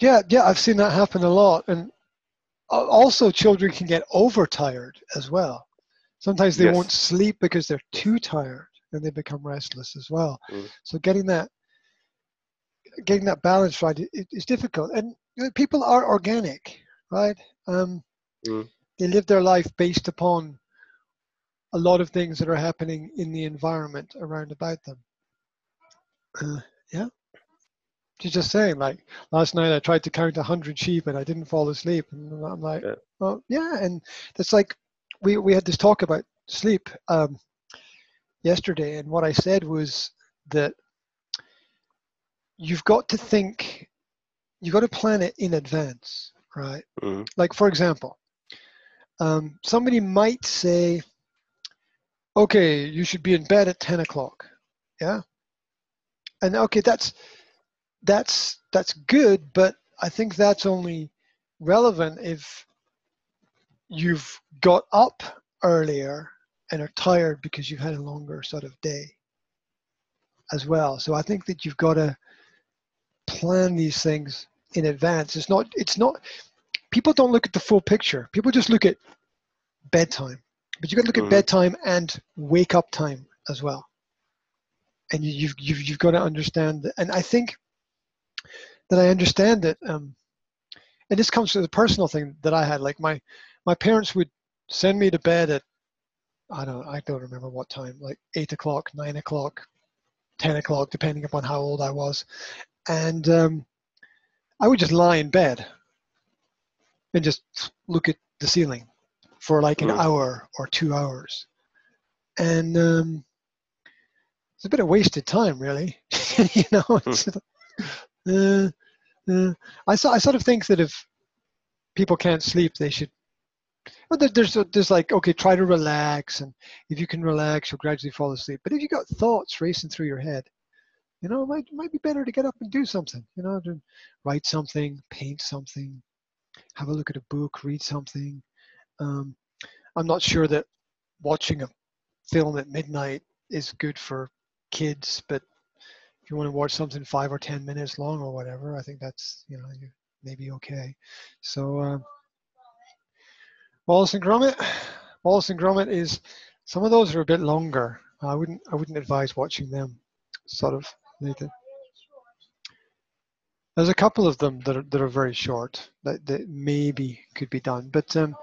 Yeah, yeah, I've seen that happen a lot, and also children can get overtired as well. Sometimes they yes. won't sleep because they're too tired, and they become restless as well. Mm. So getting that getting that balance right is difficult, and people are organic, right? Um, mm. They live their life based upon a lot of things that are happening in the environment around about them. Uh, yeah. She's just saying, like last night I tried to count a hundred sheep and I didn't fall asleep, and I'm like, yeah. well, yeah, and that's like we we had this talk about sleep um, yesterday, and what I said was that you've got to think, you've got to plan it in advance, right? Mm-hmm. Like for example, um, somebody might say, okay, you should be in bed at 10 o'clock. Yeah. And okay, that's, that's, that's good, but I think that's only relevant if you've got up earlier and are tired because you've had a longer sort of day as well. So I think that you've got to plan these things in advance. It's not, it's not, people don't look at the full picture. People just look at bedtime. But you've got to look mm-hmm. at bedtime and wake up time as well. And you, have you've, you've got to understand. That, and I think that I understand it. Um, and this comes to the personal thing that I had. Like my, my parents would send me to bed at, I don't, I don't remember what time, like eight o'clock, nine o'clock, 10 o'clock, depending upon how old I was. And um, I would just lie in bed and just look at the ceiling for like an mm. hour or two hours. And um, it's a bit of wasted time, really. you know, mm. Uh, uh, I, I sort of think that if people can't sleep, they should. Well, there's there's like okay, try to relax, and if you can relax, you'll gradually fall asleep. But if you got thoughts racing through your head, you know, it might might be better to get up and do something. You know, write something, paint something, have a look at a book, read something, um, I'm not sure that watching a film at midnight is good for kids, but if you want to watch something five or ten minutes long or whatever, I think that's you know you maybe okay. So uh, Wallace and Gromit, Wallace and Gromit is some of those are a bit longer. I wouldn't I wouldn't advise watching them. Sort of later. There's a couple of them that are, that are very short that, that maybe could be done, but um,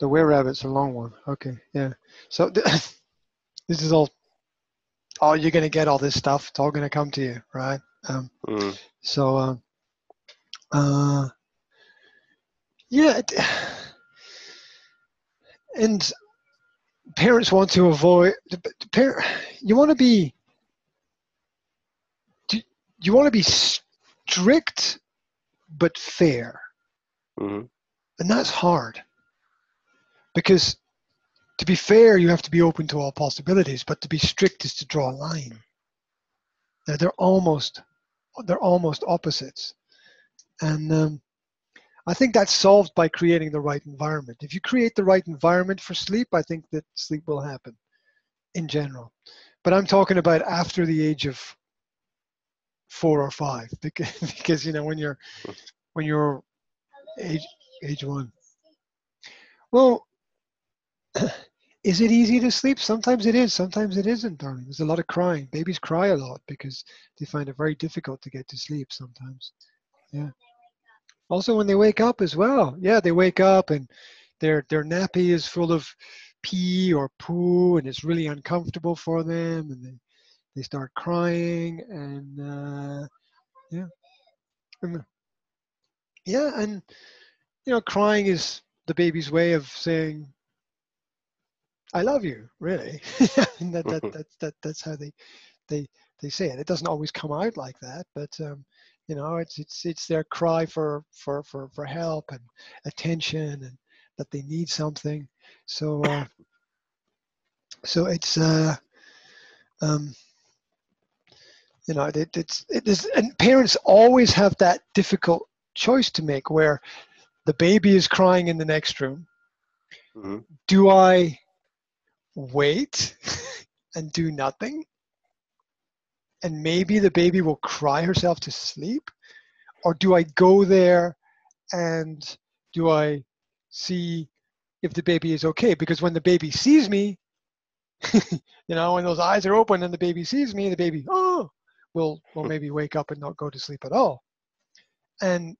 the were rabbit's a long one. Okay, yeah. So th- this is all. Oh, you're gonna get all this stuff. It's all gonna come to you, right? Um, mm. So, uh, uh, yeah, it, and parents want to avoid. Parent, you want to be. You want to be strict, but fair, mm-hmm. and that's hard because to be fair, you have to be open to all possibilities, but to be strict is to draw a line. They're, almost they're almost opposites, and um, I think that's solved by creating the right environment. If you create the right environment for sleep, I think that sleep will happen in general. But I'm talking about after the age of four or five, because, because you know when you're when you're age age one. Well, is it easy to sleep? Sometimes it is, sometimes it isn't, darling. There's a lot of crying. Babies cry a lot because they find it very difficult to get to sleep sometimes. Yeah. Also when they wake up as well. Yeah, they wake up and their their nappy is full of pee or poo and it's really uncomfortable for them and they they start crying and uh, yeah. yeah, and you know, crying is the baby's way of saying I love you, really. that, that, that, that, that's how they, they, they say it. It doesn't always come out like that, but um, you know, it's, it's, it's their cry for, for, for, for help and attention and that they need something. So, uh, so it's, uh, um, you know, it, it's, it is, and parents always have that difficult choice to make where the baby is crying in the next room. Mm-hmm. Do I wait and do nothing and maybe the baby will cry herself to sleep? Or do I go there and do I see if the baby is okay? Because when the baby sees me, you know, when those eyes are open and the baby sees me, the baby, oh, will will maybe wake up and not go to sleep at all. And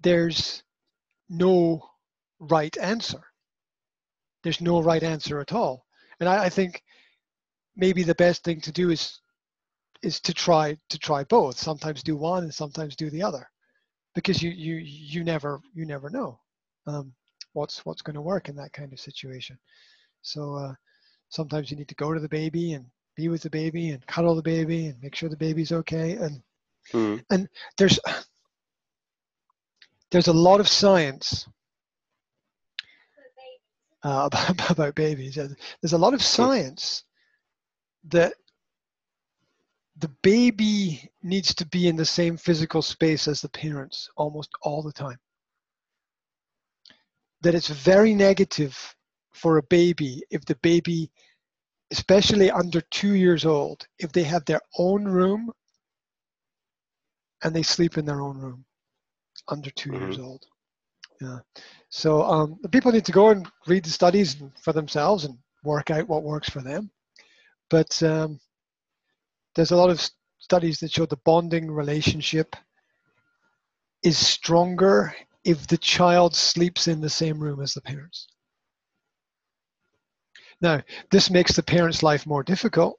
there's no right answer. There's no right answer at all. And I, I think maybe the best thing to do is is to try to try both. Sometimes do one and sometimes do the other, because you you you never you never know um, what's what's going to work in that kind of situation. So uh, sometimes you need to go to the baby and be with the baby and cuddle the baby and make sure the baby's okay. And mm. and there's there's a lot of science uh, about, about babies. There's a lot of science that the baby needs to be in the same physical space as the parents almost all the time. That it's very negative for a baby if the baby, especially under two years old, if they have their own room and they sleep in their own room under 2 mm-hmm. years old. Yeah. So um, people need to go and read the studies for themselves and work out what works for them. But um, there's a lot of studies that show the bonding relationship is stronger if the child sleeps in the same room as the parents. Now, this makes the parents' life more difficult,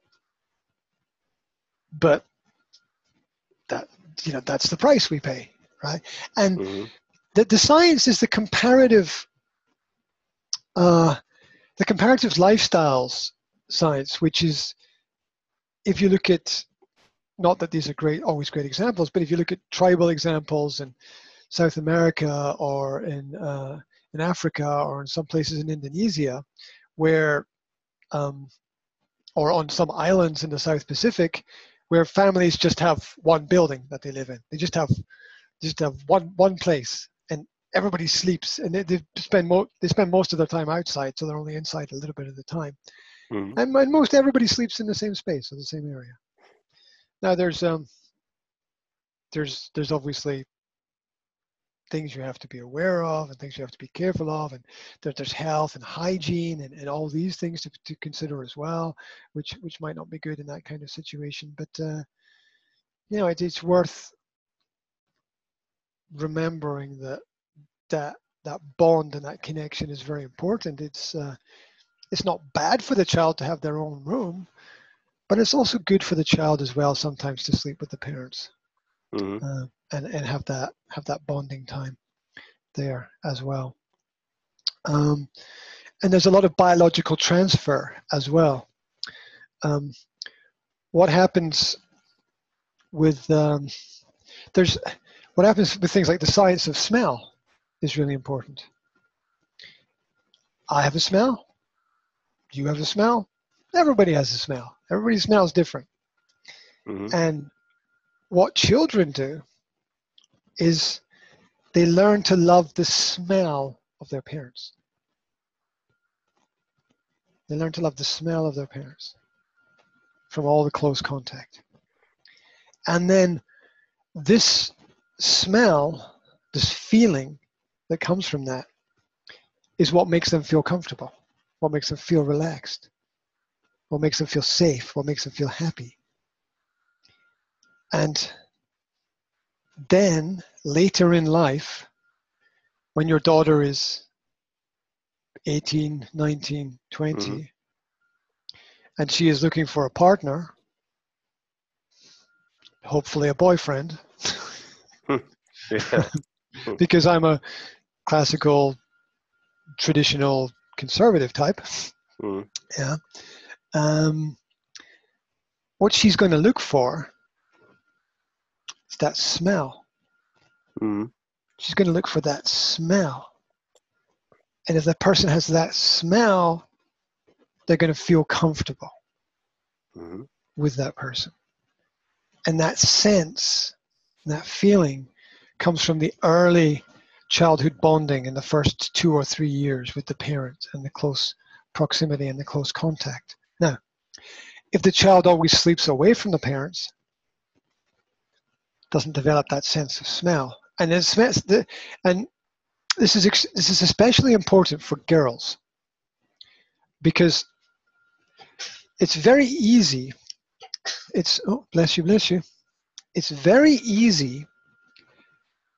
but that you know that's the price we pay, right? And mm-hmm. The, the science is the comparative uh, the comparative lifestyles science, which is if you look at not that these are great always great examples but if you look at tribal examples in south america or in uh, in africa or in some places in indonesia where um, or on some islands in the south pacific where families just have one building that they live in. They just have just have one one place everybody sleeps and they, they spend mo- they spend most of their time outside so they're only inside a little bit of the time Mm-hmm. And, and, most everybody sleeps in the same space or the same area. Now there's um there's there's obviously things you have to be aware of and things you have to be careful of and there, there's health and hygiene and, and all these things to, to consider as well which which might not be good in that kind of situation but uh, you know it, it's worth remembering that that that bond and that connection is very important it's uh, it's not bad for the child to have their own room, but it's also good for the child as well sometimes to sleep with the parents mm-hmm. uh, and and have that have that bonding time there as well. Um, and there's a lot of biological transfer as well. Um, what happens with um, there's what happens with things like the science of smell is really important. I have a smell you have a smell? Everybody has a smell. Everybody smells different. Mm-hmm. And what children do is they learn to love the smell of their parents. They learn to love the smell of their parents from all the close contact. And then this smell, this feeling that comes from that, is what makes them feel comfortable what makes them feel relaxed, what makes them feel safe, what makes them feel happy. And then later in life, when your daughter is 18, 19, 20, mm-hmm. and she is looking for a partner, hopefully a boyfriend, because I'm a classical, traditional conservative type. Mm. Yeah. Um, what she's going to look for is that smell. Mm. She's going to look for that smell. And if the person has that smell, they're going to feel comfortable mm. with that person. And that sense, that feeling comes from the early childhood bonding in the first two or three years with the parent and the close proximity and the close contact. Now, if the child always sleeps away from the parents, doesn't develop that sense of smell. And and this is this is especially important for girls because it's very easy. It's oh bless you, bless you. It's very easy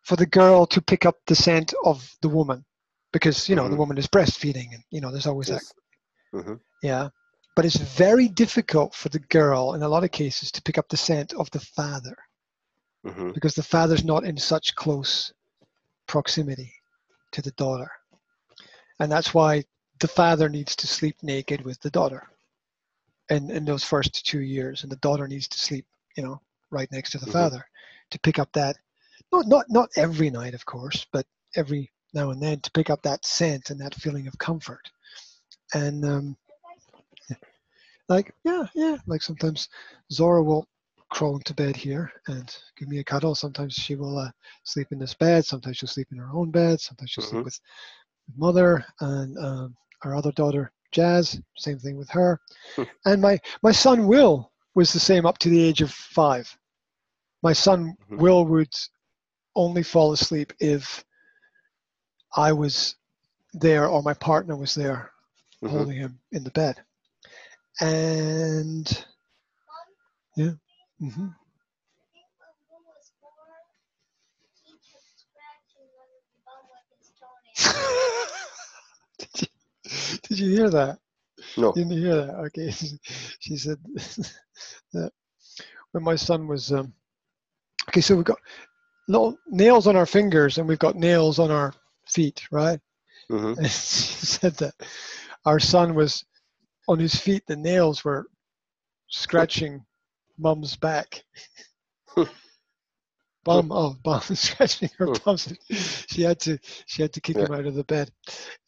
for the girl to pick up the scent of the woman because you know mm-hmm. the woman is breastfeeding and you know there's always yes. that mm-hmm. yeah but it's very difficult for the girl in a lot of cases to pick up the scent of the father mm-hmm. because the father's not in such close proximity to the daughter and that's why the father needs to sleep naked with the daughter in, in those first two years and the daughter needs to sleep you know right next to the mm-hmm. father to pick up that not not not every night of course but every now and then to pick up that scent and that feeling of comfort. And um, like yeah yeah like sometimes zora will crawl into bed here and give me a cuddle. Sometimes she will uh, sleep in this bed. Sometimes she'll sleep in her own bed. Sometimes she'll mm-hmm. sleep with mother and um, our other daughter jazz. Same thing with her. And my my son will was the same up to the age of five. My son mm-hmm. will would only fall asleep if I was there or my partner was there mm-hmm. holding him in the bed. And yeah. Mm-hmm. did, you, did you hear that? No. Didn't hear that? Okay. she said that when my son was um, okay, so we've got little nails on our fingers and we've got nails on our feet, right? Mm-hmm. She said that our son was on his feet, the nails were scratching mom's back. bum oh bum scratching her bum she had to she had to kick yeah. him out of the bed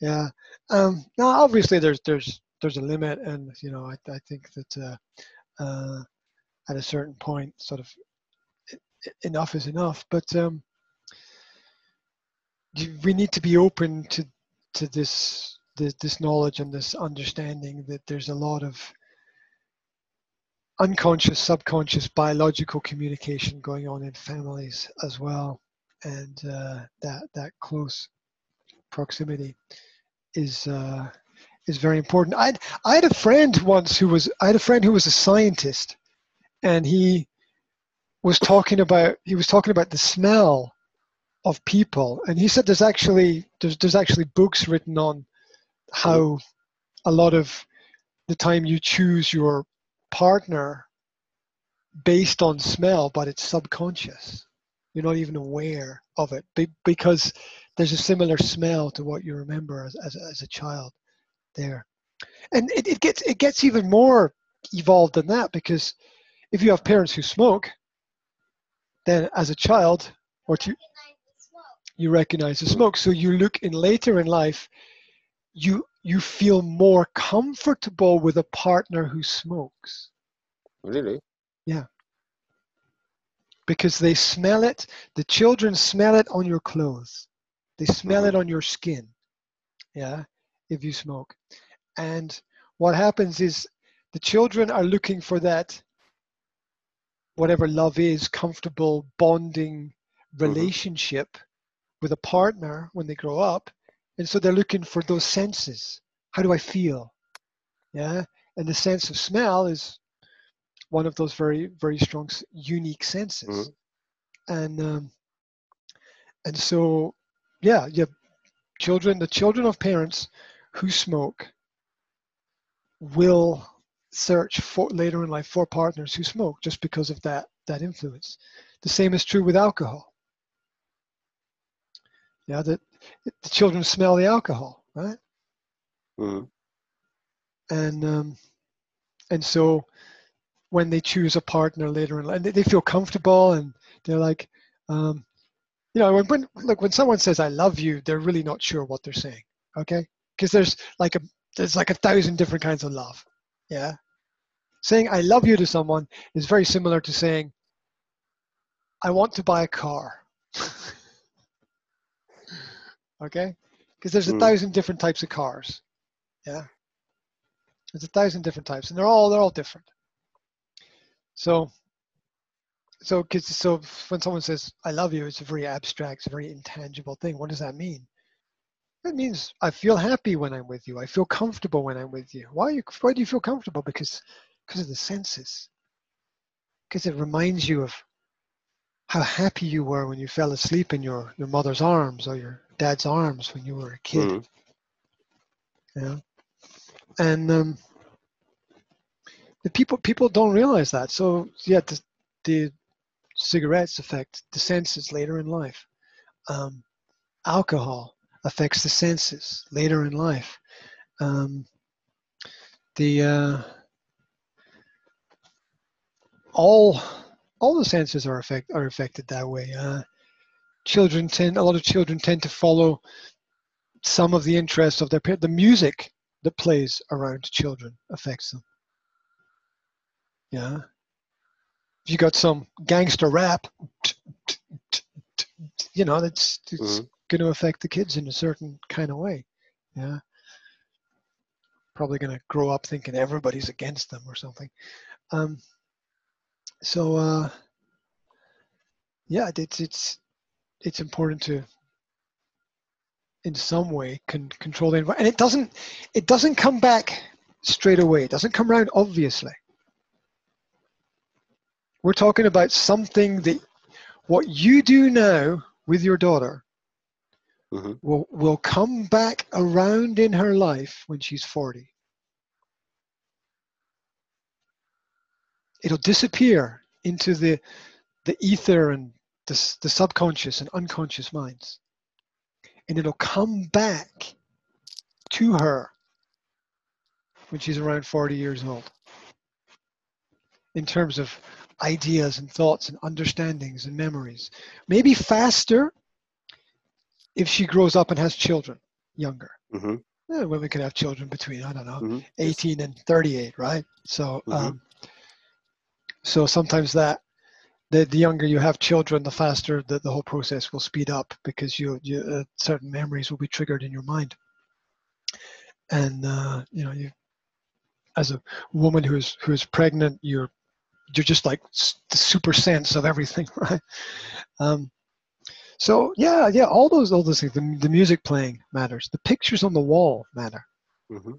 yeah um now obviously there's there's there's a limit and you know i, I think that uh, uh at a certain point sort of enough is enough but um we need to be open to to this, this this knowledge and this understanding that there's a lot of unconscious, subconscious, biological communication going on in families as well, and uh, that that close proximity is uh, is very important. I I had a friend once who was I had a friend who was a scientist, and he was talking about he was talking about the smell of people. And he said there's actually there's, there's actually books written on how a lot of the time you choose your partner based on smell but it's subconscious. You're not even aware of it because there's a similar smell to what you remember as, as, as a child there. And it, it gets it gets even more evolved than that because if you have parents who smoke then as a child what you you recognize the smoke. So you look in later in life, you you feel more comfortable with a partner who smokes. Really? Yeah. Because they smell it, the children smell it on your clothes. They smell mm-hmm. it on your skin. Yeah, if you smoke. And what happens is the children are looking for that whatever love is, comfortable bonding mm-hmm. relationship. Mm-hmm with a partner when they grow up. And so they're looking for those senses. How do I feel? Yeah. And the sense of smell is one of those very, very strong, unique senses. Mm-hmm. And, um, and so, yeah, yeah, children, the children of parents who smoke will search for later in life for partners who smoke just because of that that influence. The same is true with alcohol. Yeah, that the children smell the alcohol, right? Mm-hmm. And um, and so when they choose a partner later in life, they, they feel comfortable and they're like, um, you know, when, when look when someone says "I love you," they're really not sure what they're saying, okay? Because there's like a there's like a thousand different kinds of love, yeah. Saying "I love you" to someone is very similar to saying, "I want to buy a car." okay? Because there's a mm. thousand different types of cars. Yeah, there's a thousand different types, and they're all they're all different. So, so cause, so when someone says i love you it's a very abstract it's a very intangible thing what does that mean that means i feel happy when i'm with you i feel comfortable when i'm with you why you why do you feel comfortable because because of the senses because it reminds you of how happy you were when you fell asleep in your your mother's arms or your dad's arms when you were a kid mm. yeah and um the people people don't realize that so yeah the, the cigarettes affect the senses later in life. Um, alcohol affects the senses later in life. Um, the uh, all all the senses are affect are affected that way. Uh, children tend a lot of children tend to follow some of the interests of their parents. The music that plays around children affects them. Yeah, if you got some gangster rap, you know, that's it's mm-hmm. going to affect the kids in a certain kind of way. Yeah. Probably going to grow up thinking everybody's against them or something. Um, so, uh, yeah, it's it's it's important to, in some way, can control the environment, and it doesn't it doesn't come back straight away. It doesn't come around obviously. We're talking about something that what you do now with your daughter mm-hmm. will, will come back around in her life when she's 40. It'll disappear into the, the ether and the, the subconscious and unconscious minds. And it'll come back to her when she's around 40 years old in terms of ideas and thoughts and understandings and memories. Maybe faster if she grows up and has children younger. Mm-hmm. Yeah, women can have children between I don't know, mm-hmm. 18 and 38, right? So, mm-hmm. um, so sometimes that the, the younger you have children, the faster the, the whole process will speed up because you, you uh, certain memories will be triggered in your mind. And uh, you know, you as a woman who is who is pregnant, you're you're just like the super sense of everything, right? Um, so yeah, yeah, all those all those things. The, the music playing matters. The pictures on the wall matter. Mm-hmm.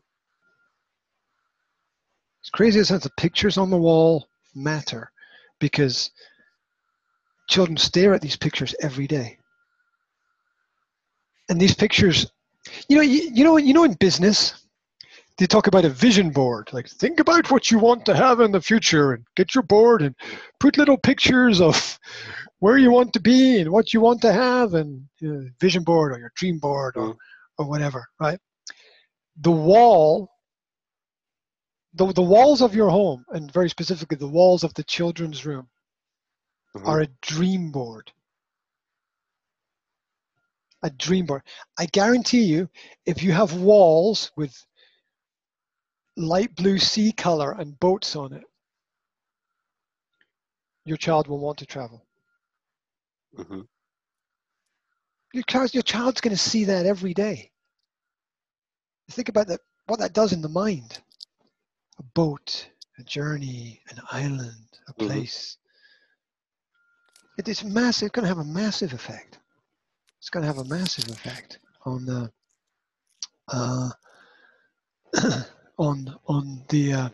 It's crazy a sense the pictures on the wall matter because children stare at these pictures every day. And these pictures, you know, you, you know, you know, in business, they talk about a vision board like think about what you want to have in the future and get your board and put little pictures of where you want to be and what you want to have and you know, vision board or your dream board or, mm. or whatever right the wall the, the walls of your home and very specifically the walls of the children's room mm-hmm. are a dream board a dream board i guarantee you if you have walls with light blue sea color and boats on it, your child will want to travel. Mm-hmm. Your, child, your child's going to see that every day. Think about that, what that does in the mind. A boat, a journey, an island, a mm-hmm. place. Mm-hmm. It is massive. It's going to have a massive effect. It's going to have a massive effect on the uh, on on the uh,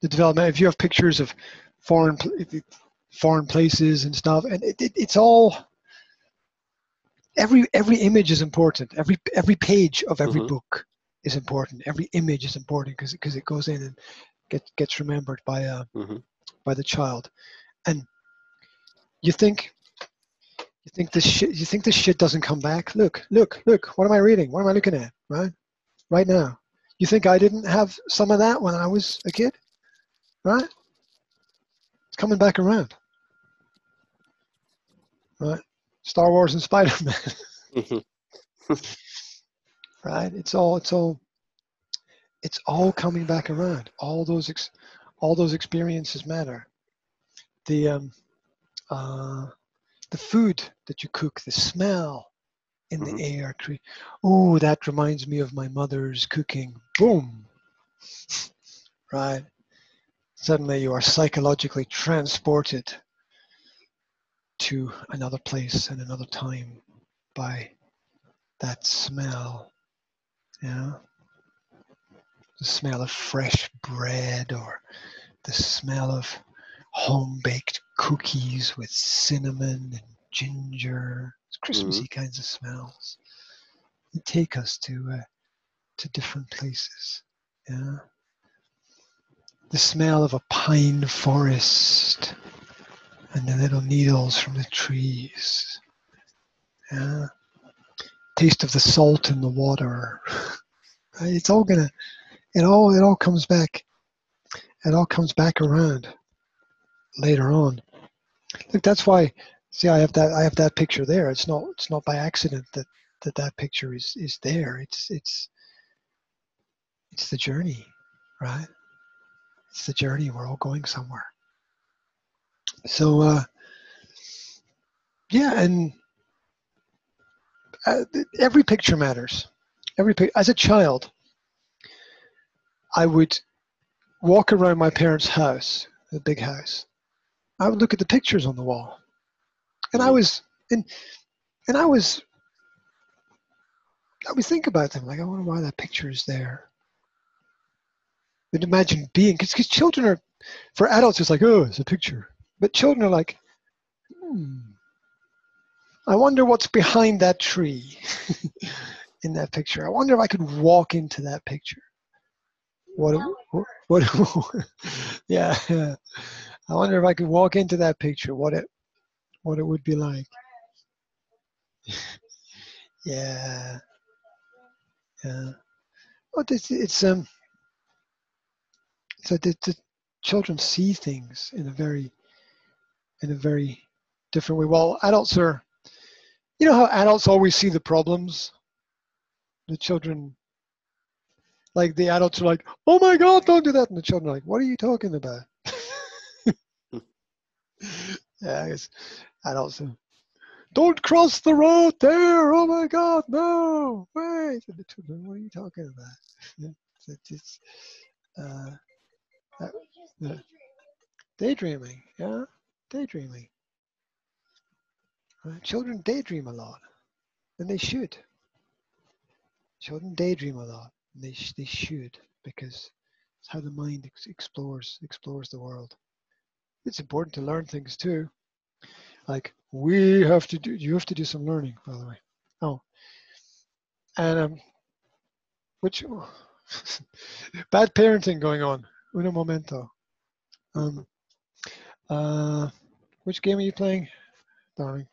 the development. If you have pictures of foreign foreign places and stuff, and it, it, it's all every every image is important. Every every page of every mm-hmm. book is important. Every image is important because because it goes in and get, gets remembered by uh mm-hmm. by the child, and you think you think this shit you think this shit doesn't come back look look look what am i reading what am i looking at right right now you think I didn't have some of that when I was a kid? Right? It's coming back around. Right? Star Wars and Spider Man. right? It's all it's all it's all coming back around. All those ex, all those experiences matter. The um uh the food that you cook, the smell, in mm-hmm. the air. Oh, that reminds me of my mother's cooking. Boom. Right? Suddenly you are psychologically transported to another place and another time by that smell. Yeah. The smell of fresh bread or the smell of home baked cookies with cinnamon and ginger. It's Christmassy mm-hmm. kinds of smells. They take us to uh, to different places. Yeah. The smell of a pine forest and the little needles from the trees. Yeah. Taste of the salt in the water. It's all gonna it all it all comes back it all comes back around later on. Look, that's why. See, I have that. I have that picture there. It's not. It's not by accident that that that picture is is there. It's it's it's the journey, right? It's the journey. We're all going somewhere. So, uh, yeah, and uh, every picture matters. Every as a child, I would walk around my parents' house, the big house. I would look at the pictures on the wall, and I was and and I was I would think about them like I wonder why that picture is there. And imagine being because children are for adults it's like oh it's a picture, but children are like hmm, I wonder what's behind that tree in that picture. I wonder if I could walk into that picture. What? What? what yeah. I wonder if I could walk into that picture. What it, what it would be like. yeah. Yeah. Well, it's, it's um. So the, the children see things in a very, in a very different way. While adults are. You know how adults always see the problems. The children like the adults are like, "Oh my God, don't do that," and the children are like, "What are you talking about?" yeah, I guess adults are, "Don't cross the road there! Oh my God, no! Wait!" And the children, "What are you talking about?" Yeah, it's, it's uh, uh, daydreaming. Yeah, daydreaming. Uh, children daydream a lot, and they should. Children daydream a lot. and They, sh- they should because it's how the mind ex- explores explores the world. It's important to learn things too. Like we have to do, you have to do some learning, by the way. Oh, and um, which oh, bad parenting going on. Uno momento. Um, uh, which game are you playing, darling?